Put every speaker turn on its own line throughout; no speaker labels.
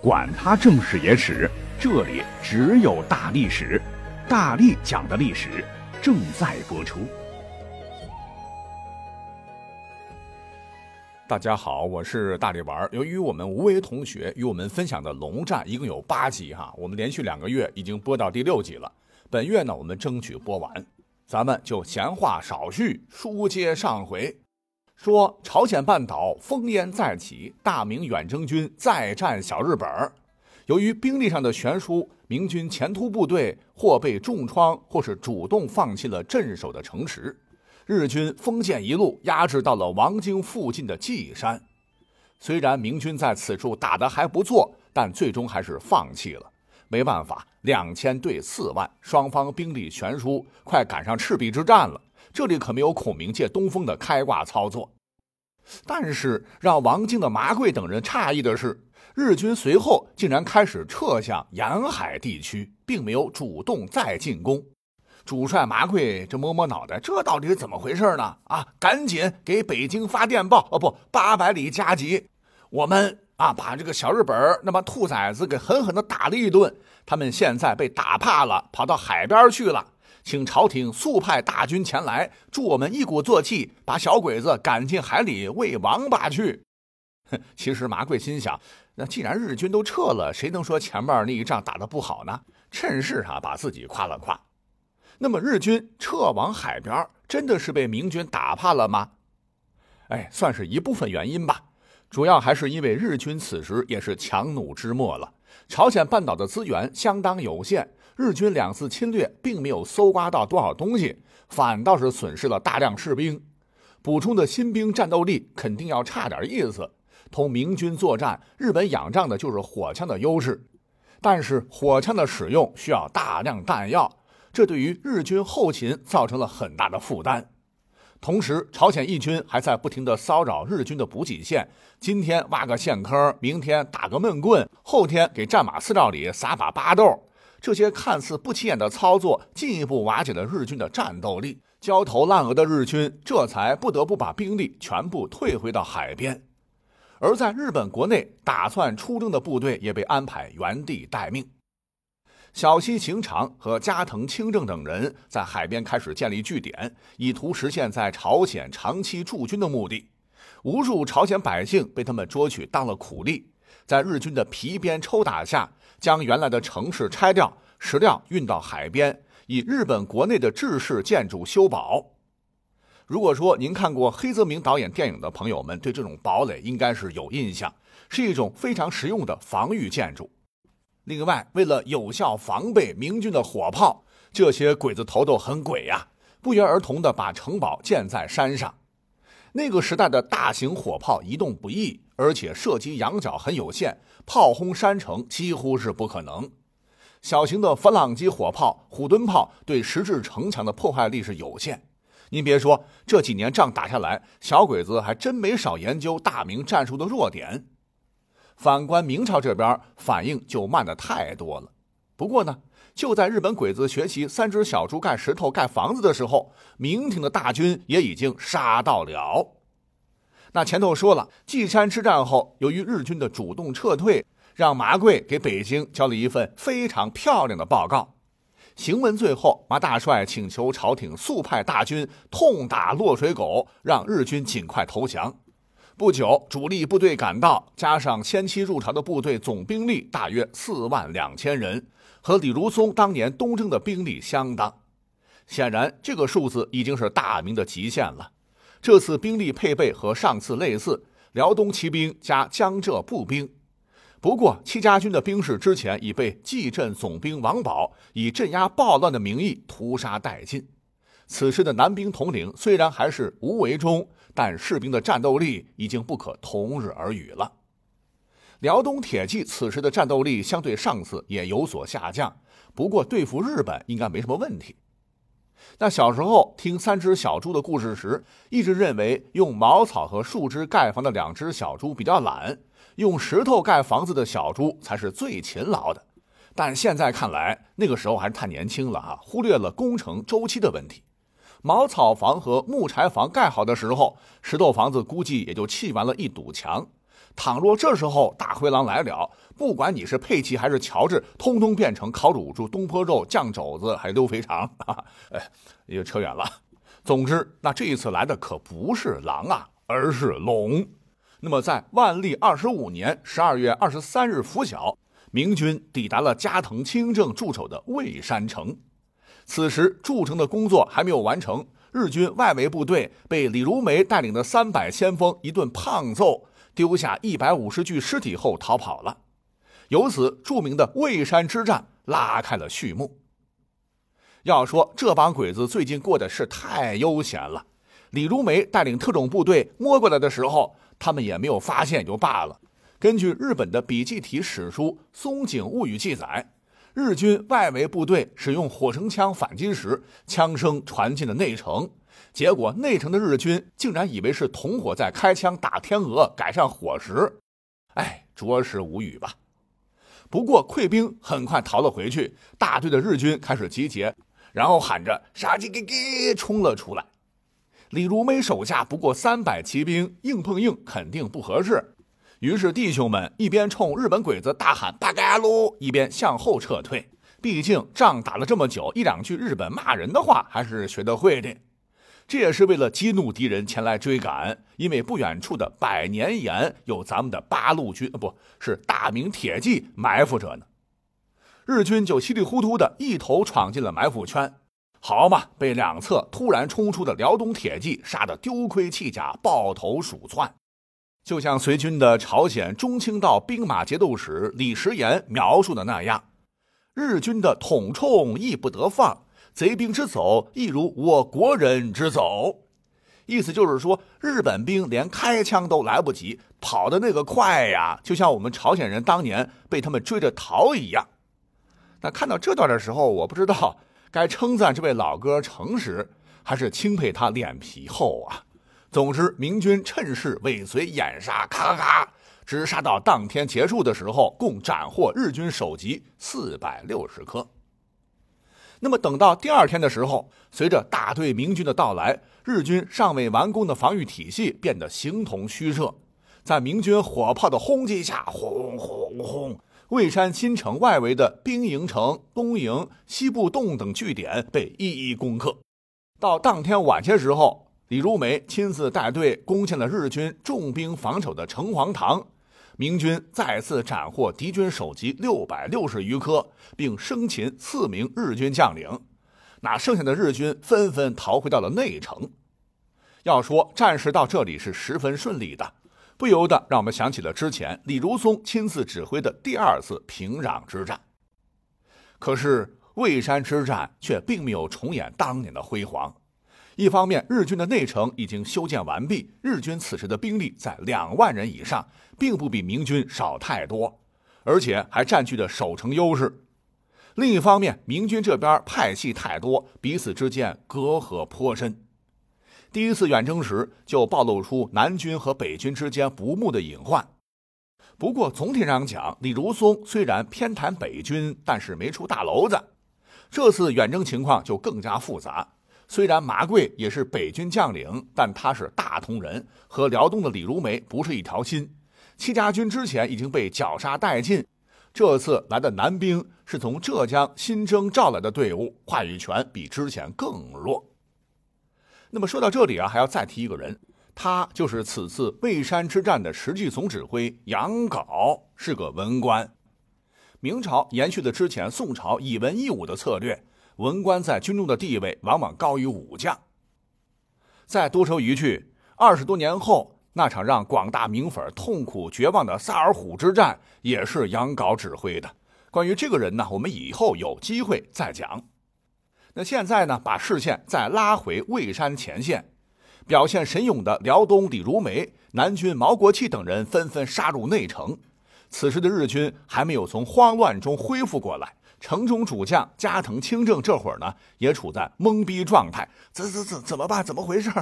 管他正史野史，这里只有大历史，大力讲的历史正在播出。
大家好，我是大力丸。由于我们吴为同学与我们分享的龙战一共有八集哈，我们连续两个月已经播到第六集了。本月呢，我们争取播完。咱们就闲话少叙，书接上回，说朝鲜半岛烽烟再起，大明远征军再战小日本由于兵力上的悬殊，明军前突部队或被重创，或是主动放弃了镇守的城池。日军封建一路压制到了王京附近的稷山。虽然明军在此处打得还不错，但最终还是放弃了。没办法，两千对四万，双方兵力悬殊，快赶上赤壁之战了。这里可没有孔明借东风的开挂操作。但是让王京的麻贵等人诧异的是，日军随后竟然开始撤向沿海地区，并没有主动再进攻。主帅麻贵这摸摸脑袋，这到底是怎么回事呢？啊，赶紧给北京发电报！哦不，八百里加急，我们。啊，把这个小日本那帮兔崽子给狠狠地打了一顿。他们现在被打怕了，跑到海边去了。请朝廷速派大军前来，助我们一鼓作气，把小鬼子赶进海里喂王八去。其实麻贵心想，那既然日军都撤了，谁能说前面那一仗打得不好呢？趁势啊，把自己夸了夸。那么日军撤往海边，真的是被明军打怕了吗？哎，算是一部分原因吧。主要还是因为日军此时也是强弩之末了，朝鲜半岛的资源相当有限，日军两次侵略并没有搜刮到多少东西，反倒是损失了大量士兵，补充的新兵战斗力肯定要差点意思。同明军作战，日本仰仗的就是火枪的优势，但是火枪的使用需要大量弹药，这对于日军后勤造成了很大的负担。同时，朝鲜义军还在不停地骚扰日军的补给线。今天挖个陷坑，明天打个闷棍，后天给战马饲料里撒把巴豆。这些看似不起眼的操作，进一步瓦解了日军的战斗力。焦头烂额的日军这才不得不把兵力全部退回到海边。而在日本国内，打算出征的部队也被安排原地待命。小西行长和加藤清正等人在海边开始建立据点，以图实现在朝鲜长期驻军的目的。无数朝鲜百姓被他们捉去当了苦力，在日军的皮鞭抽打下，将原来的城市拆掉，石料运到海边，以日本国内的制式建筑修堡。如果说您看过黑泽明导演电影的朋友们，对这种堡垒应该是有印象，是一种非常实用的防御建筑。另外，为了有效防备明军的火炮，这些鬼子头头很鬼呀，不约而同地把城堡建在山上。那个时代的大型火炮移动不易，而且射击仰角很有限，炮轰山城几乎是不可能。小型的弗朗机火炮、虎蹲炮对石质城墙的破坏力是有限。您别说，这几年仗打下来，小鬼子还真没少研究大明战术的弱点。反观明朝这边，反应就慢的太多了。不过呢，就在日本鬼子学习三只小猪盖石头盖房子的时候，明廷的大军也已经杀到了。那前头说了，稷山之战后，由于日军的主动撤退，让麻贵给北京交了一份非常漂亮的报告。行文最后，麻大帅请求朝廷速派大军痛打落水狗，让日军尽快投降。不久，主力部队赶到，加上先期入朝的部队，总兵力大约四万两千人，和李如松当年东征的兵力相当。显然，这个数字已经是大明的极限了。这次兵力配备和上次类似，辽东骑兵加江浙步兵。不过，戚家军的兵士之前已被蓟镇总兵王宝以镇压暴乱的名义屠杀殆尽。此时的南兵统领虽然还是吴为忠。但士兵的战斗力已经不可同日而语了。辽东铁骑此时的战斗力相对上次也有所下降，不过对付日本应该没什么问题。那小时候听三只小猪的故事时，一直认为用茅草和树枝盖房的两只小猪比较懒，用石头盖房子的小猪才是最勤劳的。但现在看来，那个时候还是太年轻了啊，忽略了工程周期的问题。茅草房和木柴房盖好的时候，石头房子估计也就砌完了一堵墙。倘若这时候大灰狼来了，不管你是佩奇还是乔治，通通变成烤乳猪、东坡肉、酱肘子，还溜肥肠啊！哎，又扯远了。总之，那这一次来的可不是狼啊，而是龙。那么，在万历二十五年十二月二十三日拂晓，明军抵达了加藤清正驻守的蔚山城。此时筑城的工作还没有完成，日军外围部队被李如梅带领的三百先锋一顿胖揍，丢下一百五十具尸体后逃跑了。由此，著名的蔚山之战拉开了序幕。要说这帮鬼子最近过得是太悠闲了，李如梅带领特种部队摸过来的时候，他们也没有发现就罢了。根据日本的笔记体史书《松井物语》记载。日军外围部队使用火绳枪反击时，枪声传进了内城，结果内城的日军竟然以为是同伙在开枪打天鹅，改善伙食。哎，着实无语吧？不过溃兵很快逃了回去，大队的日军开始集结，然后喊着“杀鸡给给”冲了出来。李如梅手下不过三百骑兵，硬碰硬肯定不合适。于是，弟兄们一边冲日本鬼子大喊“八嘎噜”，一边向后撤退。毕竟仗打了这么久，一两句日本骂人的话还是学得会的。这也是为了激怒敌人前来追赶，因为不远处的百年岩有咱们的八路军，呃，不是大明铁骑埋伏着呢。日军就稀里糊涂的一头闯进了埋伏圈，好嘛，被两侧突然冲出的辽东铁骑杀得丢盔弃甲，抱头鼠窜。就像随军的朝鲜中清道兵马节度使李时言描述的那样，日军的统冲亦不得放，贼兵之走亦如我国人之走。意思就是说，日本兵连开枪都来不及，跑的那个快呀，就像我们朝鲜人当年被他们追着逃一样。那看到这段的时候，我不知道该称赞这位老哥诚实，还是钦佩他脸皮厚啊。总之，明军趁势尾随掩杀，咔咔咔，直杀到当天结束的时候，共斩获日军首级四百六十颗。那么，等到第二天的时候，随着大队明军的到来，日军尚未完工的防御体系变得形同虚设。在明军火炮的轰击下，轰轰轰，蔚山新城外围的兵营城、东营、西部洞等据点被一一攻克。到当天晚些时候。李如梅亲自带队攻陷了日军重兵防守的城隍堂，明军再次斩获敌军首级六百六十余颗，并生擒四名日军将领。那剩下的日军纷纷逃回到了内城。要说战事到这里是十分顺利的，不由得让我们想起了之前李如松亲自指挥的第二次平壤之战。可是蔚山之战却并没有重演当年的辉煌。一方面，日军的内城已经修建完毕，日军此时的兵力在两万人以上，并不比明军少太多，而且还占据着守城优势。另一方面，明军这边派系太多，彼此之间隔阂颇深。第一次远征时就暴露出南军和北军之间不睦的隐患。不过总体上讲，李如松虽然偏袒北军，但是没出大娄子。这次远征情况就更加复杂。虽然麻贵也是北军将领，但他是大同人，和辽东的李如梅不是一条心。戚家军之前已经被绞杀殆尽，这次来的南兵是从浙江新征召来的队伍，话语权比之前更弱。那么说到这里啊，还要再提一个人，他就是此次蔚山之战的实际总指挥杨镐，是个文官。明朝延续了之前宋朝以文易武的策略。文官在军中的地位往往高于武将。再多说一句，二十多年后，那场让广大名粉痛苦绝望的萨尔浒之战，也是杨镐指挥的。关于这个人呢，我们以后有机会再讲。那现在呢，把视线再拉回蔚山前线，表现神勇的辽东李如梅、南军毛国器等人纷纷杀入内城。此时的日军还没有从慌乱中恢复过来。城中主将加藤清正这会儿呢，也处在懵逼状态。怎怎怎怎么办？怎么回事？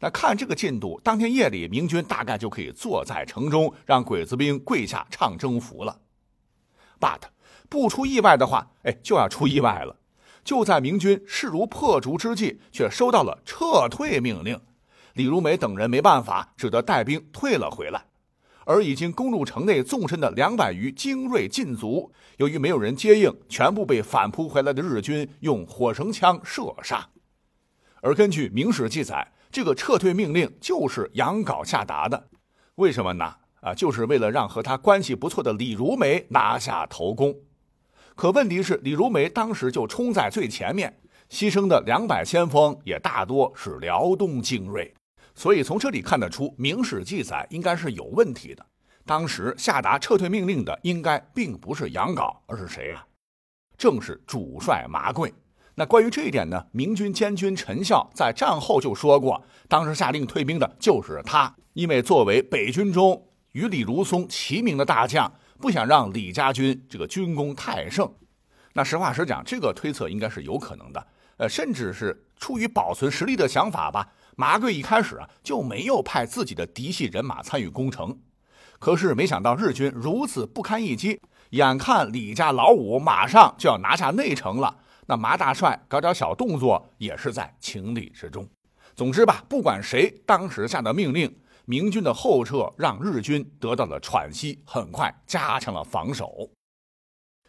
那看这个进度，当天夜里明军大概就可以坐在城中，让鬼子兵跪下唱征服了。But 不出意外的话，哎，就要出意外了。就在明军势如破竹之际，却收到了撤退命令。李如梅等人没办法，只得带兵退了回来。而已经攻入城内纵深的两百余精锐劲卒，由于没有人接应，全部被反扑回来的日军用火绳枪射杀。而根据《明史》记载，这个撤退命令就是杨镐下达的。为什么呢？啊，就是为了让和他关系不错的李如梅拿下头功。可问题是，李如梅当时就冲在最前面，牺牲的两百先锋也大多是辽东精锐。所以从这里看得出，《明史》记载应该是有问题的。当时下达撤退命令的应该并不是杨镐，而是谁啊？正是主帅麻贵。那关于这一点呢，明军监军陈孝在战后就说过，当时下令退兵的就是他，因为作为北军中与李如松齐名的大将，不想让李家军这个军功太盛。那实话实讲，这个推测应该是有可能的，呃，甚至是出于保存实力的想法吧。麻贵一开始啊就没有派自己的嫡系人马参与攻城，可是没想到日军如此不堪一击，眼看李家老五马上就要拿下内城了。那麻大帅搞点小动作也是在情理之中。总之吧，不管谁当时下的命令，明军的后撤让日军得到了喘息，很快加强了防守。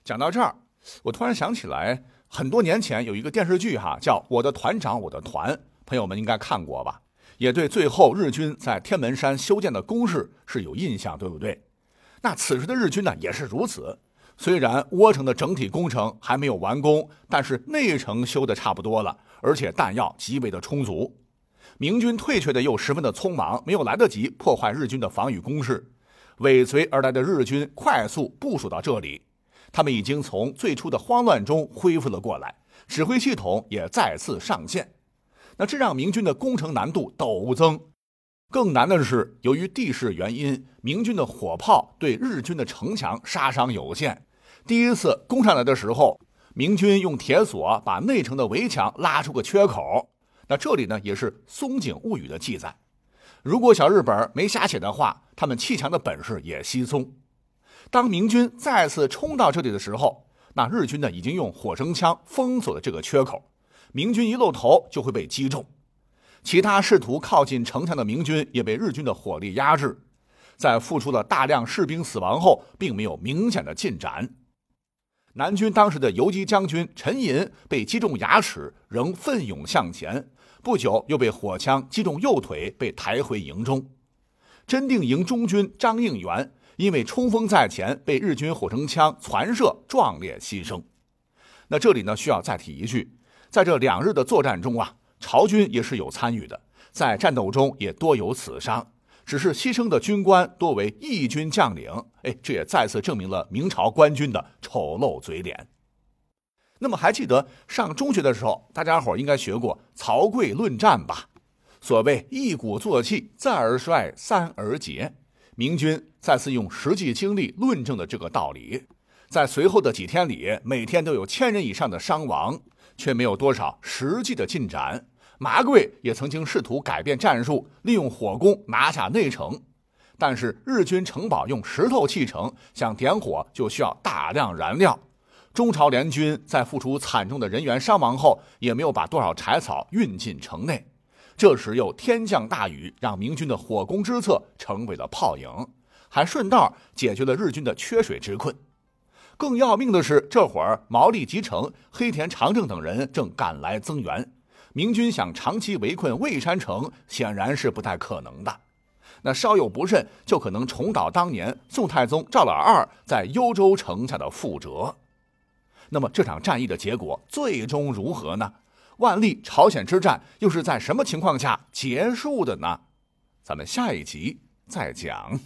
讲到这儿，我突然想起来，很多年前有一个电视剧哈，叫《我的团长我的团》，朋友们应该看过吧？也对最后日军在天门山修建的工事是有印象，对不对？那此时的日军呢，也是如此。虽然窝城的整体工程还没有完工，但是内城修的差不多了，而且弹药极为的充足。明军退却的又十分的匆忙，没有来得及破坏日军的防御工事。尾随而来的日军快速部署到这里，他们已经从最初的慌乱中恢复了过来，指挥系统也再次上线。那这让明军的攻城难度陡增。更难的是，由于地势原因，明军的火炮对日军的城墙杀伤有限。第一次攻上来的时候，明军用铁索把内城的围墙拉出个缺口。那这里呢，也是《松井物语》的记载。如果小日本没瞎写的话，他们砌墙的本事也稀松。当明军再次冲到这里的时候，那日军呢已经用火绳枪封锁了这个缺口，明军一露头就会被击中。其他试图靠近城墙的明军也被日军的火力压制，在付出了大量士兵死亡后，并没有明显的进展。南军当时的游击将军陈寅被击中牙齿，仍奋勇向前。不久又被火枪击中右腿，被抬回营中。真定营中军张应元因为冲锋在前，被日军火绳枪攒射，壮烈牺牲。那这里呢，需要再提一句，在这两日的作战中啊，朝军也是有参与的，在战斗中也多有死伤。只是牺牲的军官多为义军将领，哎，这也再次证明了明朝官军的丑陋嘴脸。那么还记得上中学的时候，大家伙应该学过曹刿论战吧？所谓一鼓作气，再而衰，三而竭。明军再次用实际经历论证了这个道理。在随后的几天里，每天都有千人以上的伤亡，却没有多少实际的进展。麻贵也曾经试图改变战术，利用火攻拿下内城，但是日军城堡用石头砌成，想点火就需要大量燃料。中朝联军在付出惨重的人员伤亡后，也没有把多少柴草运进城内。这时又天降大雨，让明军的火攻之策成为了泡影，还顺道解决了日军的缺水之困。更要命的是，这会儿毛利吉成、黑田长政等人正赶来增援。明军想长期围困蔚山城，显然是不太可能的。那稍有不慎，就可能重蹈当年宋太宗赵老二在幽州城下的覆辙。那么这场战役的结果最终如何呢？万历朝鲜之战又是在什么情况下结束的呢？咱们下一集再讲。